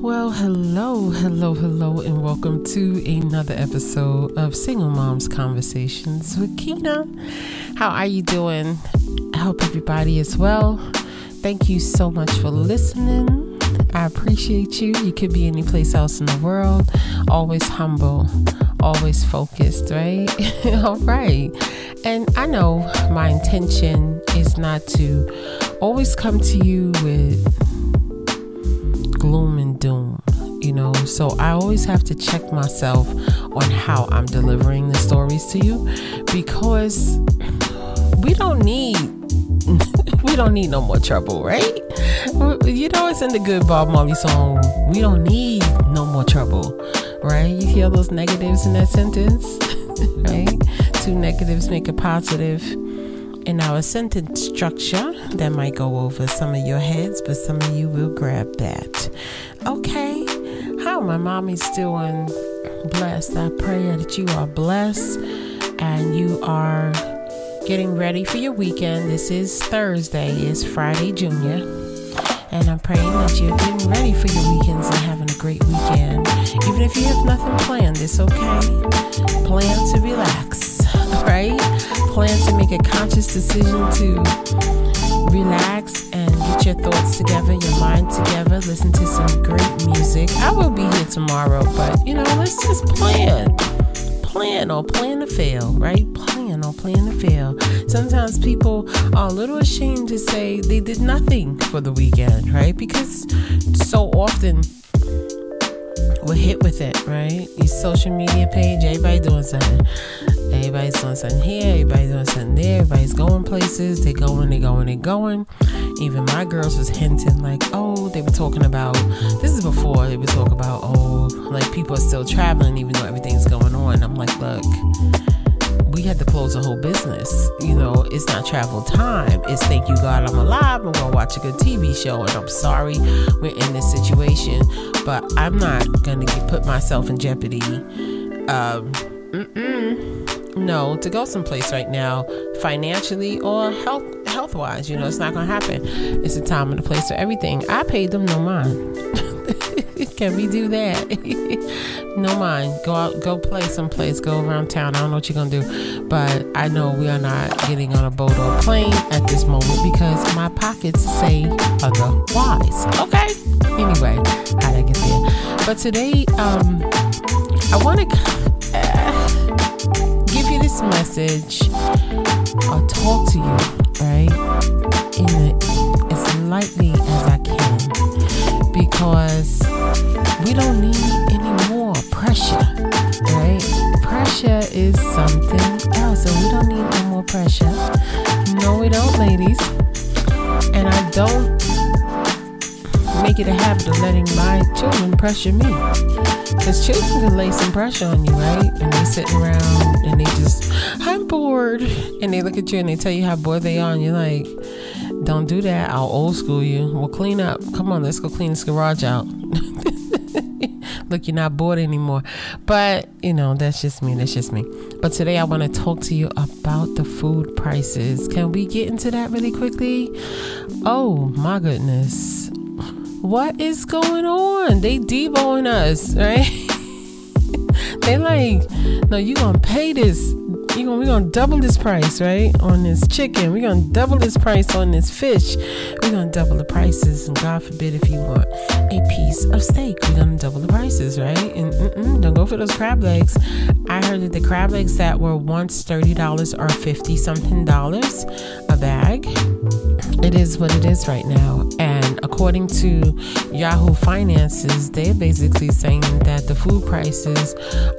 Well, hello, hello, hello, and welcome to another episode of Single Moms Conversations with Keyna. How are you doing? I hope everybody is well. Thank you so much for listening. I appreciate you. You could be any place else in the world. Always humble, always focused, right? All right. And I know my intention is not to always come to you with So I always have to check myself on how I'm delivering the stories to you because we don't need we don't need no more trouble, right? You know it's in the good Bob Marley song. We don't need no more trouble, right? You hear those negatives in that sentence, right? Two negatives make a positive in our sentence structure that might go over some of your heads, but some of you will grab that. Okay, how my mommy's doing? Blessed. I pray that you are blessed and you are getting ready for your weekend. This is Thursday, it's Friday Junior. And I'm praying that you're getting ready for your weekends and having a great weekend. Even if you have nothing planned, it's okay. Plan to relax, right? Plan to make a conscious decision to relax your thoughts together, your mind together, listen to some great music. I will be here tomorrow, but you know, let's just plan. Plan or plan to fail, right? Plan or plan to fail. Sometimes people are a little ashamed to say they did nothing for the weekend, right? Because so often we're hit with it, right? Your social media page, everybody doing something. Everybody's doing something here, everybody's doing something there, everybody's going places, they going, they going, they going. Even my girls was hinting like, oh, they were talking about this is before they were talking about, oh, like people are still traveling even though everything's going on. I'm like, look, we had to close the whole business. You know, it's not travel time. It's thank you God I'm alive. I'm gonna watch a good TV show, and I'm sorry we're in this situation, but I'm not gonna get, put myself in jeopardy. Um, no, to go someplace right now, financially or health health wise, you know, it's not gonna happen. It's a time and a place for everything. I paid them no mind. Can we do that? no mind. Go out, go play someplace, go around town. I don't know what you're gonna do, but I know we are not getting on a boat or a plane at this moment because my pockets say otherwise. Okay. Anyway, how'd I get there? But today, um, I want to this message or talk to you, right? In the, as lightly as I can, because we don't need any more pressure, right? Pressure is something else, and we don't need no more pressure. No, we don't, ladies. And I don't make it a habit of letting my children pressure me. Because children can lay some pressure on you, right? And they sitting around and they just, I'm bored. And they look at you and they tell you how bored they are. And you're like, don't do that. I'll old school you. We'll clean up. Come on, let's go clean this garage out. look, you're not bored anymore. But, you know, that's just me. That's just me. But today I want to talk to you about the food prices. Can we get into that really quickly? Oh, my goodness. What is going on? They deboing us, right? they like, no, you gonna pay this. You gonna we gonna double this price, right? On this chicken, we're gonna double this price on this fish. We're gonna double the prices, and God forbid if you want a piece of steak, we're gonna double the prices, right? And don't go for those crab legs. I heard that the crab legs that were once thirty dollars are fifty something dollars a bag. It is what it is right now, and according to Yahoo Finances, they're basically saying that the food prices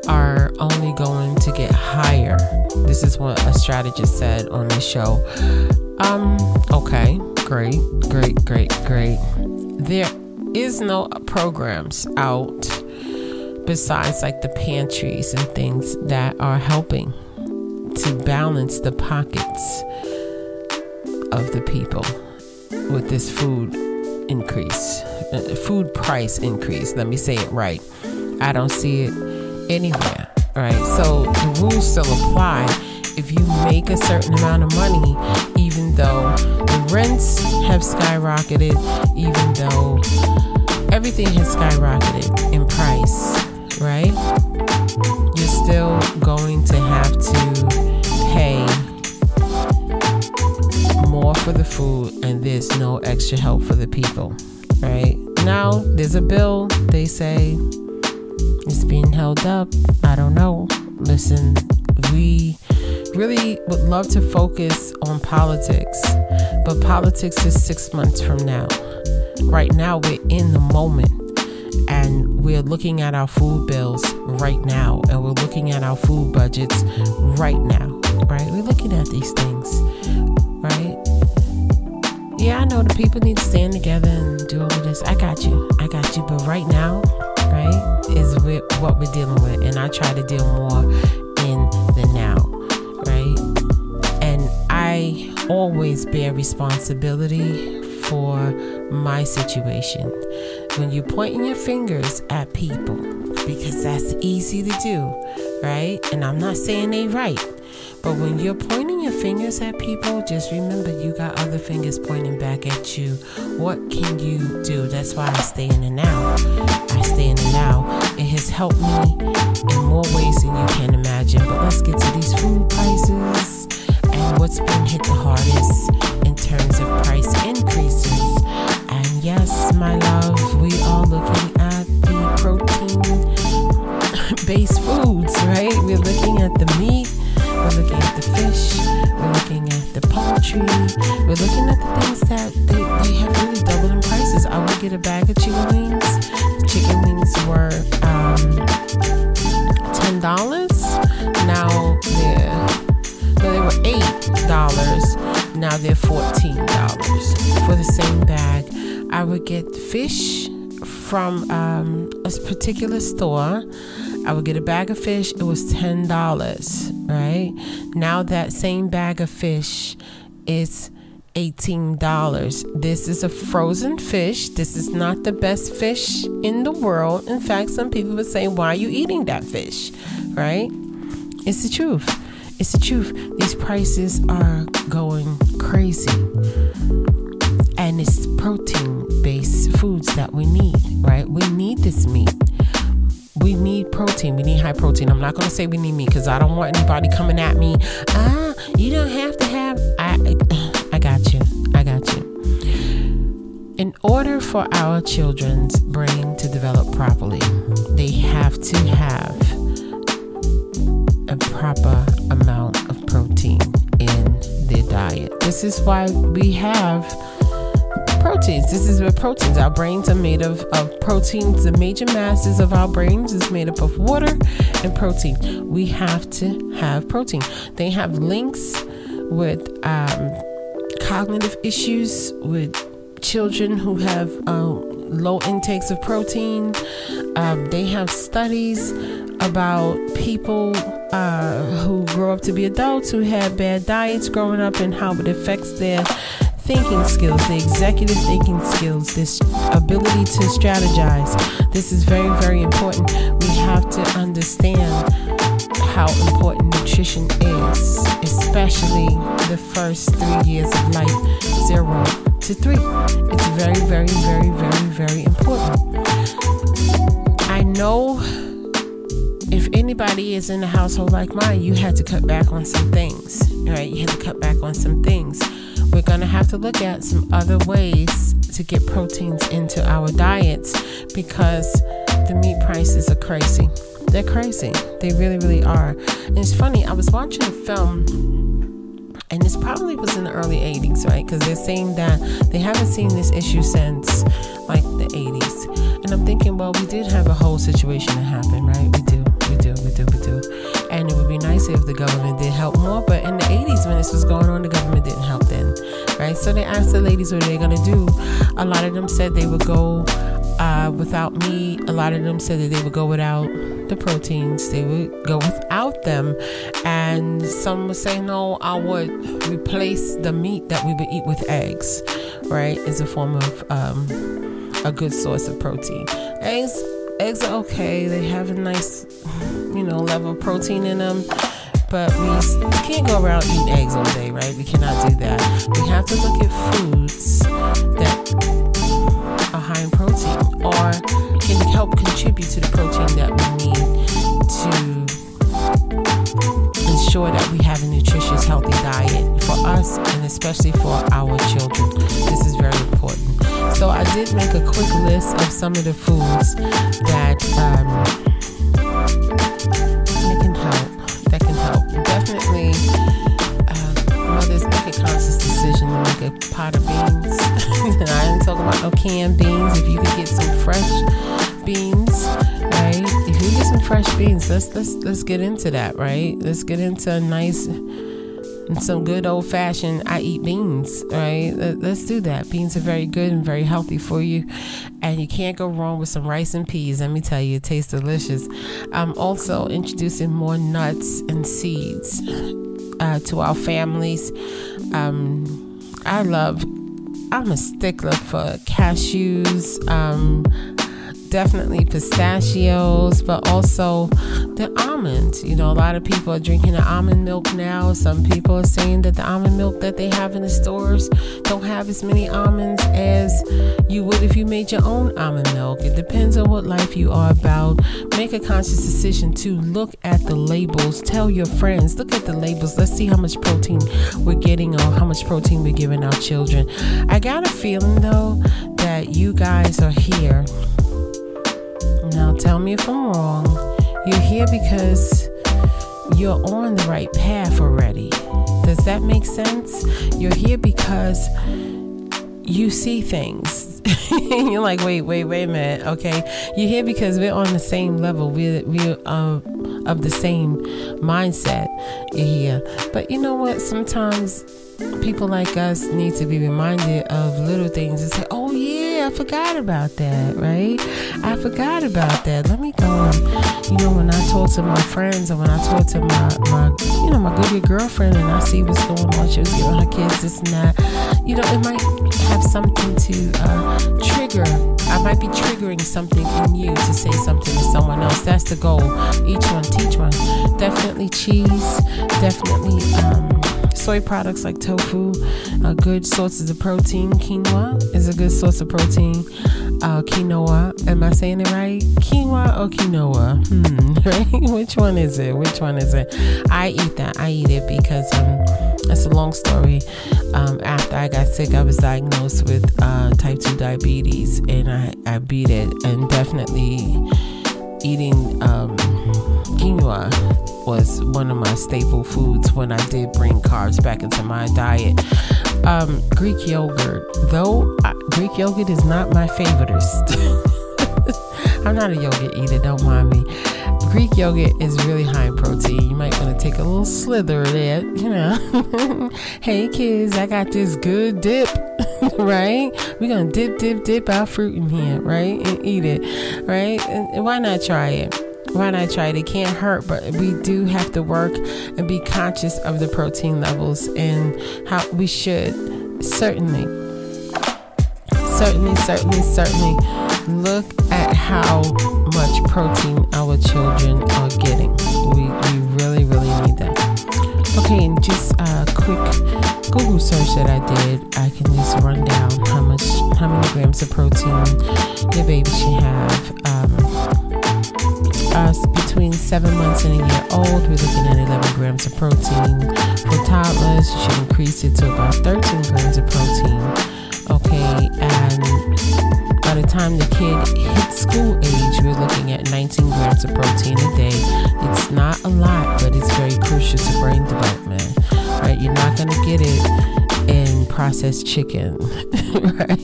are only going to get higher. This is what a strategist said on the show. Um, okay, great, great, great, great. There is no programs out besides like the pantries and things that are helping to balance the pockets of the people with this food increase, uh, food price increase. Let me say it right. I don't see it anywhere. Right. So the rules still apply. If you make a certain amount of money, even though the rents have skyrocketed, even though everything has skyrocketed in price, right? You're still going to have to no extra help for the people, right? Now there's a bill, they say it's being held up. I don't know. Listen, we really would love to focus on politics, but politics is six months from now. Right now, we're in the moment and we're looking at our food bills right now, and we're looking at our food budgets right now, right? We're looking at these things? Yeah, I know the people need to stand together and do all of this. I got you. I got you. But right now, right, is what we're dealing with. And I try to deal more in the now, right? And I always bear responsibility for my situation. When you're pointing your fingers at people, because that's easy to do, right? And I'm not saying they right. But when you're pointing your fingers at people, just remember you got other fingers pointing back at you. What can you do? That's why I stay in the now. I stay in the now. It has helped me in more ways than you can imagine. But let's get to these food prices and what's been hit the hardest in terms of price increases. And yes, my love, we are looking at the protein based foods, right? We're looking at the meat we're looking at the fish. We're looking at the poultry. We're looking at the things that they, they have really doubled in prices. I would get a bag of chicken wings. Chicken wings were um, ten dollars. Now they're they were eight dollars. Now they're fourteen dollars for the same bag. I would get fish from um, a particular store. I would get a bag of fish, it was $10, right? Now that same bag of fish is $18. This is a frozen fish. This is not the best fish in the world. In fact, some people would say, Why are you eating that fish? Right? It's the truth. It's the truth. These prices are going crazy. And it's protein based foods that we need, right? We need this meat we need protein. We need high protein. I'm not going to say we need meat because I don't want anybody coming at me. Ah, you don't have to have. I, I got you. I got you. In order for our children's brain to develop properly, they have to have a proper amount of protein in their diet. This is why we have proteins. This is what proteins. Our brains are made of, of proteins. The major masses of our brains is made up of water and protein. We have to have protein. They have links with um, cognitive issues with children who have um, low intakes of protein. Um, they have studies about people uh, who grow up to be adults who had bad diets growing up and how it affects their thinking skills, the executive thinking skills, this ability to strategize. This is very, very important. We have to understand how important nutrition is, especially the first three years of life, zero to three. It's very, very, very, very, very important. I know if anybody is in a household like mine, you had to cut back on some things, right? You had to cut back on some things we're going to have to look at some other ways to get proteins into our diets because the meat prices are crazy. They're crazy. They really, really are. And it's funny, I was watching a film and this probably was in the early 80s, right? Because they're saying that they haven't seen this issue since like the 80s. And I'm thinking, well, we did have a whole situation that happened, right? We do, we do, we do, we do. And it would be nice if the government did help more. But in the 80s, when this was going on, the government didn't? So they asked the ladies what they're to do. A lot of them said they would go uh, without meat. A lot of them said that they would go without the proteins. They would go without them. And some would say, no, I would replace the meat that we would eat with eggs, right? As a form of um, a good source of protein. Eggs eggs are okay. They have a nice, you know, level of protein in them. But we can't go around eating eggs all day, right? We cannot do that. We have to look at foods that are high in protein or can help contribute to the protein that we need to ensure that we have a nutritious, healthy diet for us and especially for our children. This is very important. So I did make a quick list of some of the foods that um, pot beans. I ain't talking about no canned beans. If you could get some fresh beans, right? If you get some fresh beans, let's let's let's get into that, right? Let's get into a nice some good old fashioned I eat beans, right? Let's do that. Beans are very good and very healthy for you. And you can't go wrong with some rice and peas. Let me tell you, it tastes delicious. I'm also introducing more nuts and seeds uh, to our families. Um, I love, I'm a stickler for cashews. Um, definitely pistachios, but also the almonds. You know, a lot of people are drinking the almond milk now. Some people are saying that the almond milk that they have in the stores don't have as many almonds as you would if you made your own almond milk. It depends on what life you are about. Make a conscious decision to look at the labels. Tell your friends, look at the labels. Let's see how much protein we're getting or how much protein we're giving our children. I got a feeling though that you guys are here now tell me if I'm wrong. You're here because you're on the right path already. Does that make sense? You're here because you see things. you're like, wait, wait, wait a minute. Okay, you're here because we're on the same level. We're we're uh, of the same mindset. You're here, but you know what? Sometimes people like us need to be reminded of little things and say, oh yeah, I forgot about that, right? I forgot about that. Let me go and, you know, when I talk to my friends and when I talk to my, my you know, my good girlfriend and I see what's going on, she was giving her kids this and that, you know, it might have something to uh, trigger. I might be triggering something in you to say something to someone else. That's the goal. Each one, teach one. Definitely cheese. Definitely, um, soy products like tofu are good sources of protein. Quinoa is a good source of protein. Uh, quinoa, am I saying it right? Quinoa or quinoa? Hmm, right? Which one is it? Which one is it? I eat that. I eat it because um, that's a long story. Um, after I got sick, I was diagnosed with uh, type 2 diabetes and I, I beat it. And definitely eating um, quinoa was one of my staple foods when I did bring carbs back into my diet. Um, Greek yogurt, though uh, Greek yogurt is not my favoriteest. I'm not a yogurt eater, don't mind me. Greek yogurt is really high in protein. You might want to take a little slither of that, you know. hey kids, I got this good dip, right? We're gonna dip, dip, dip our fruit in here, right? And eat it, right? And why not try it? Why not try it? It can't hurt, but we do have to work and be conscious of the protein levels and how we should certainly, certainly, certainly, certainly look at how much protein our children are getting. We, we really, really need that. Okay, and just a quick Google search that I did, I can just run down how much, how many grams of protein your baby should have. Um, us between seven months and a year old, we're looking at 11 grams of protein. For toddlers, you should increase it to about 13 grams of protein. Okay, and by the time the kid hits school age, we're looking at 19 grams of protein a day. It's not a lot, but it's very crucial to brain development. Right? You're not to get it processed chicken, right?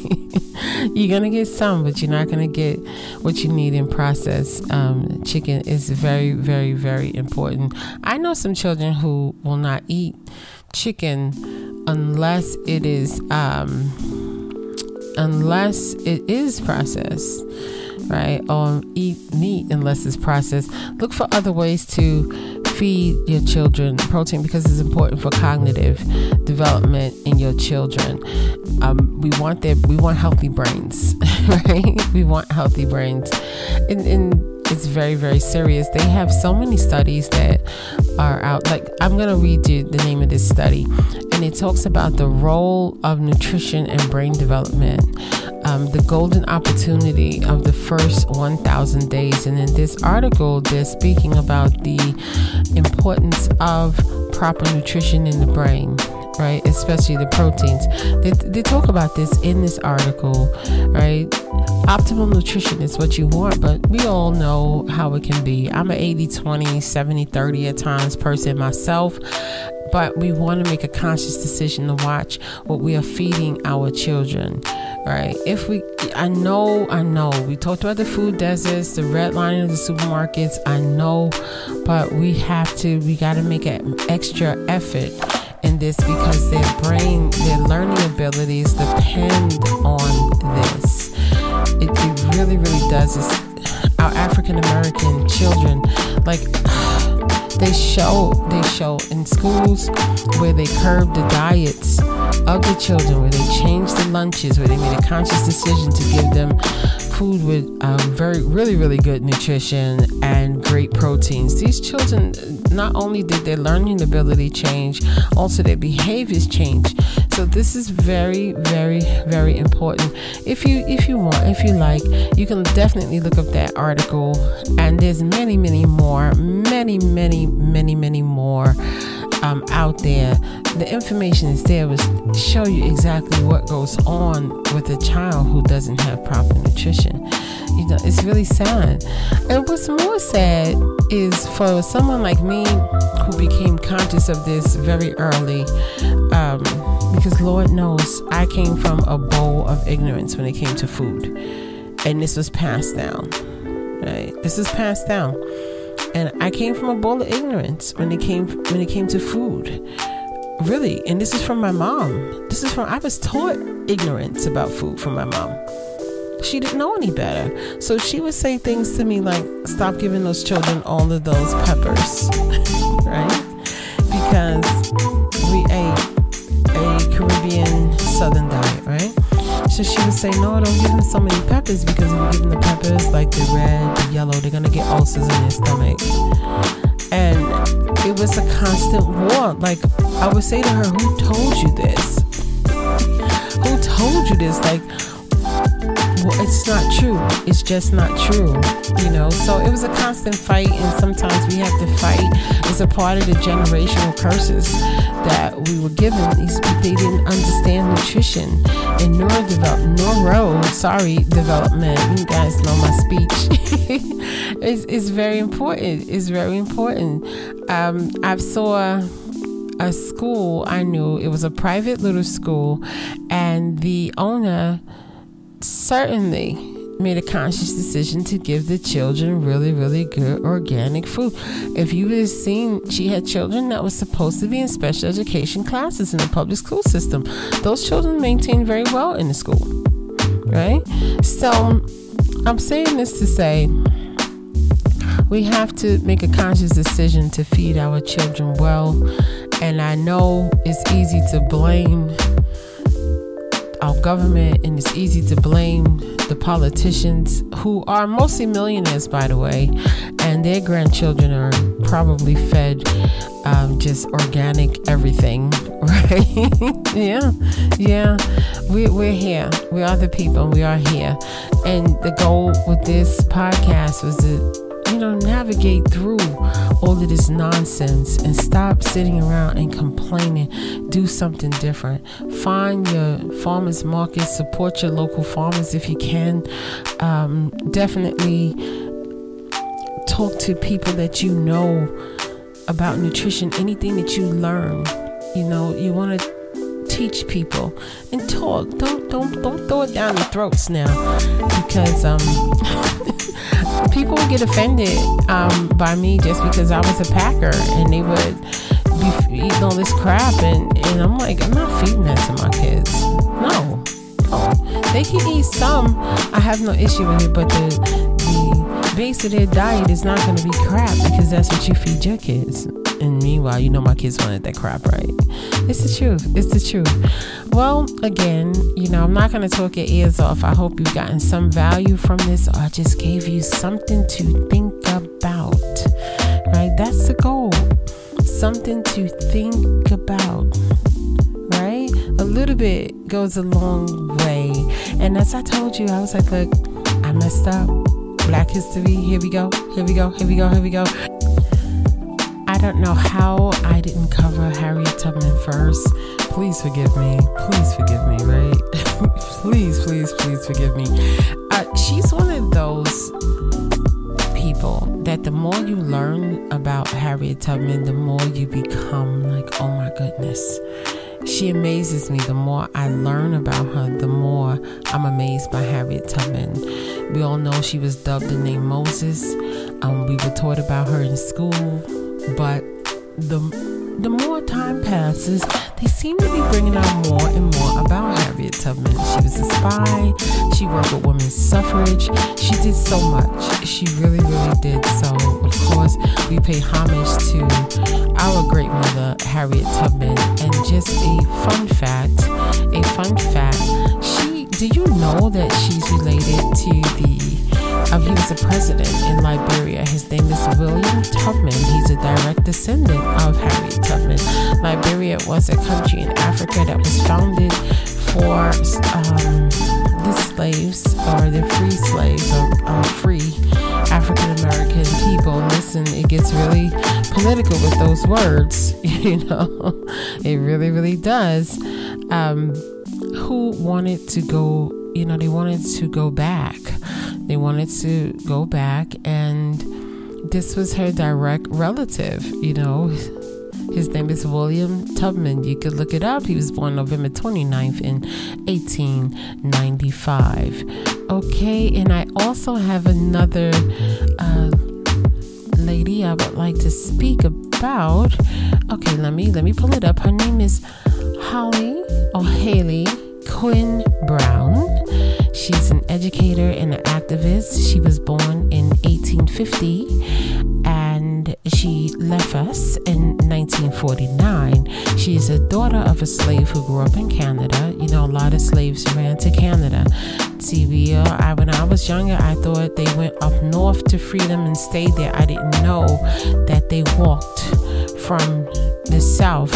you're gonna get some, but you're not gonna get what you need in processed um, chicken. is very, very, very important. I know some children who will not eat chicken unless it is um, unless it is processed right or eat meat unless it's processed look for other ways to feed your children protein because it's important for cognitive development in your children. Um, we want their we want healthy brains, right? We want healthy brains, and, and it's very very serious. They have so many studies that are out. Like I'm gonna read you the name of this study, and it talks about the role of nutrition and brain development. Um, the golden opportunity of the first 1,000 days. And in this article, they're speaking about the importance of proper nutrition in the brain right? Especially the proteins. They, they talk about this in this article, right? Optimal nutrition is what you want, but we all know how it can be. I'm an 80 20, 70 30 at times person myself but we want to make a conscious decision to watch what we are feeding our children right if we i know i know we talked about the food deserts the red line of the supermarkets i know but we have to we got to make an extra effort in this because their brain, their learning abilities depend on this. It, it really, really does. It's, our African American children, like they show, they show in schools where they curb the diets of the children, where they change the lunches, where they made a conscious decision to give them food with um, very, really, really good nutrition and great proteins. These children, not only did their learning ability change, also their behaviors change. So this is very, very, very important. If you, if you want, if you like, you can definitely look up that article. And there's many, many more, many, many, many, many more um, out there. The information is there to show you exactly what goes on with a child who doesn't have proper nutrition. You know, it's really sad. And what's more sad is for someone like me who became conscious of this very early, um, because Lord knows I came from a bowl of ignorance when it came to food, and this was passed down. Right, this is passed down and I came from a bowl of ignorance when it came when it came to food. Really, and this is from my mom. This is from I was taught ignorance about food from my mom. She didn't know any better. So she would say things to me like, stop giving those children all of those peppers. right? Because we ate a Caribbean Southern diet, right? So she would say, no, don't give them so many peppers because if you give them the peppers, like the red, the yellow, they're gonna get ulcers in their stomach. And it was a constant war. Like I would say to her, who told you this? Who told you this? Like well, it's not true. It's just not true, you know. So it was a constant fight, and sometimes we have to fight. It's a part of the generational curses that we were given. These they didn't understand nutrition and neurodevelopment, neuro, sorry, development. You guys know my speech. it's, it's very important. It's very important. Um, I saw a school I knew. It was a private little school, and the owner certainly made a conscious decision to give the children really, really good organic food. If you would have seen, she had children that was supposed to be in special education classes in the public school system. Those children maintained very well in the school, right? So I'm saying this to say we have to make a conscious decision to feed our children well. And I know it's easy to blame our government, and it's easy to blame the politicians who are mostly millionaires, by the way, and their grandchildren are probably fed um, just organic everything, right? yeah, yeah. We, we're here. We are the people. and We are here. And the goal with this podcast was to you know, navigate through all of this nonsense and stop sitting around and complaining. Do something different. Find your farmers market, support your local farmers if you can. Um, definitely talk to people that you know about nutrition, anything that you learn. You know, you want to teach people and talk. Don't don't don't throw it down their throats now because um people would get offended um, by me just because I was a packer and they would be eating all this crap and, and I'm like, I'm not feeding that to my kids. No. No. They can eat some. I have no issue with it, but the the base of their diet is not gonna be crap because that's what you feed your kids. And meanwhile, you know my kids wanted that crap, right? It's the truth. It's the truth. Well, again, know, I'm not going to talk your ears off. I hope you've gotten some value from this, or I just gave you something to think about, right? That's the goal. Something to think about, right? A little bit goes a long way. And as I told you, I was like, look, I messed up. Black history, here we go, here we go, here we go, here we go. I don't know how I didn't cover Harriet Tubman first. Please forgive me. Please forgive me, right? please, please, please forgive me. Uh, she's one of those people that the more you learn about Harriet Tubman, the more you become like, oh my goodness. She amazes me. The more I learn about her, the more I'm amazed by Harriet Tubman. We all know she was dubbed the name Moses. Um, we were taught about her in school but the the more time passes, they seem to be bringing out more and more about Harriet Tubman. She was a spy. She worked with women's suffrage. She did so much. She really, really did. So, of course, we pay homage to our great mother, Harriet Tubman. And just a fun fact, a fun fact. She, do you know that she's related to the um, he was a president in Liberia. His name is William Tubman. He's a direct descendant of Harriet Tubman. Liberia was a country in Africa that was founded for um, the slaves or the free slaves or um, free African American people. Listen, it gets really political with those words, you know, it really, really does. Um, who wanted to go, you know, they wanted to go back they wanted to go back, and this was her direct relative, you know. His name is William Tubman. You could look it up. He was born November 29th in 1895. Okay, and I also have another uh, lady I would like to speak about. Okay, let me let me pull it up. Her name is Holly or Haley Quinn Brown. She's an educator and an activist. She was born in 1850 and she left us in 1949. She is a daughter of a slave who grew up in Canada. You know, a lot of slaves ran to Canada. See, uh, I, when I was younger, I thought they went up north to freedom and stayed there. I didn't know that they walked from the south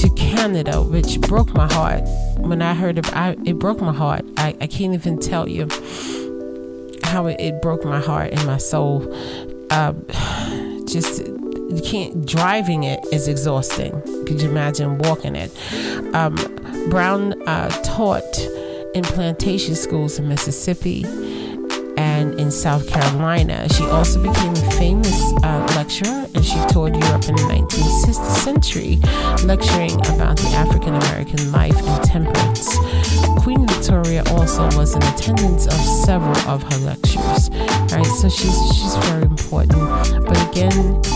to Canada, which broke my heart when I heard of I, it broke my heart. I, I can't even tell you how it, it broke my heart and my soul. Uh, just you can't driving it is exhausting. Could you imagine walking it? Um, Brown uh, taught in plantation schools in Mississippi and in South Carolina. She also became a famous uh, lecturer and she toured Europe in the 19th century, lecturing about the African American life and temperance. Queen Victoria also was in attendance of several of her lectures. Right, so she's she's very important. But again,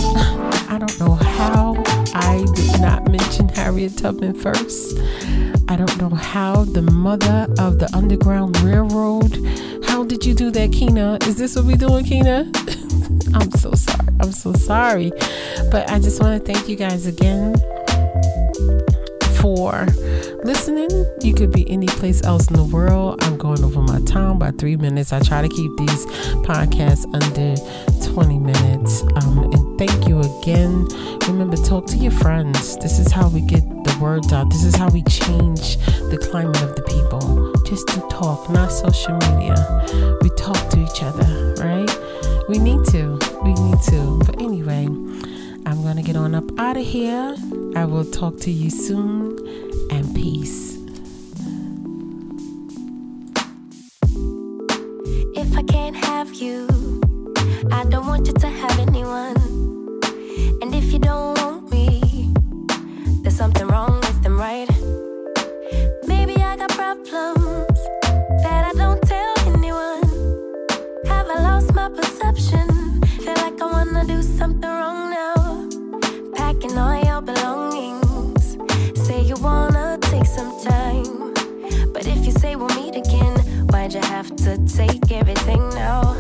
I don't know how I did not mention Harriet Tubman first. I don't know how the mother of the Underground Railroad how did you do that, Keyna? Is this what we doing, Keyna? I'm so sorry. I'm so sorry. But I just want to thank you guys again for listening. You could be any place else in the world. I'm going over my time by three minutes. I try to keep these podcasts under 20 minutes. Um, and thank you again. Remember, talk to your friends. This is how we get the word out. This is how we change the climate of the people. Just to talk, not social media. We talk to each other, right? We need to. We need to. But anyway, I'm going to get on up out of here. I will talk to you soon and peace. If I can't have you, I don't want you to have anyone. And if you don't Feel like I wanna do something wrong now. Packing all your belongings. Say you wanna take some time. But if you say we'll meet again, why'd you have to take everything now?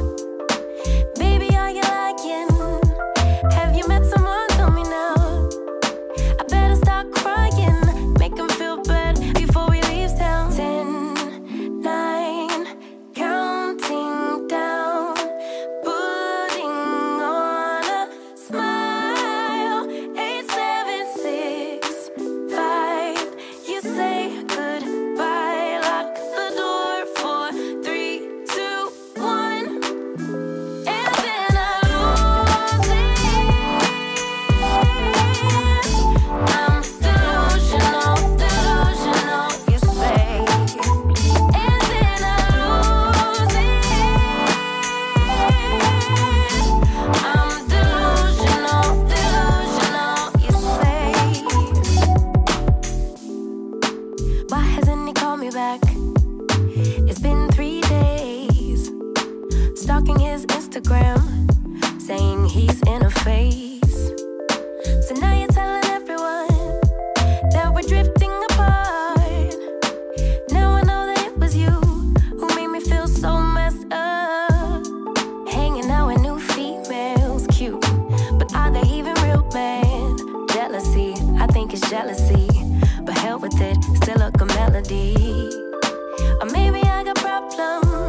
jealousy. But hell with it, still look a melody. Or maybe I got problems.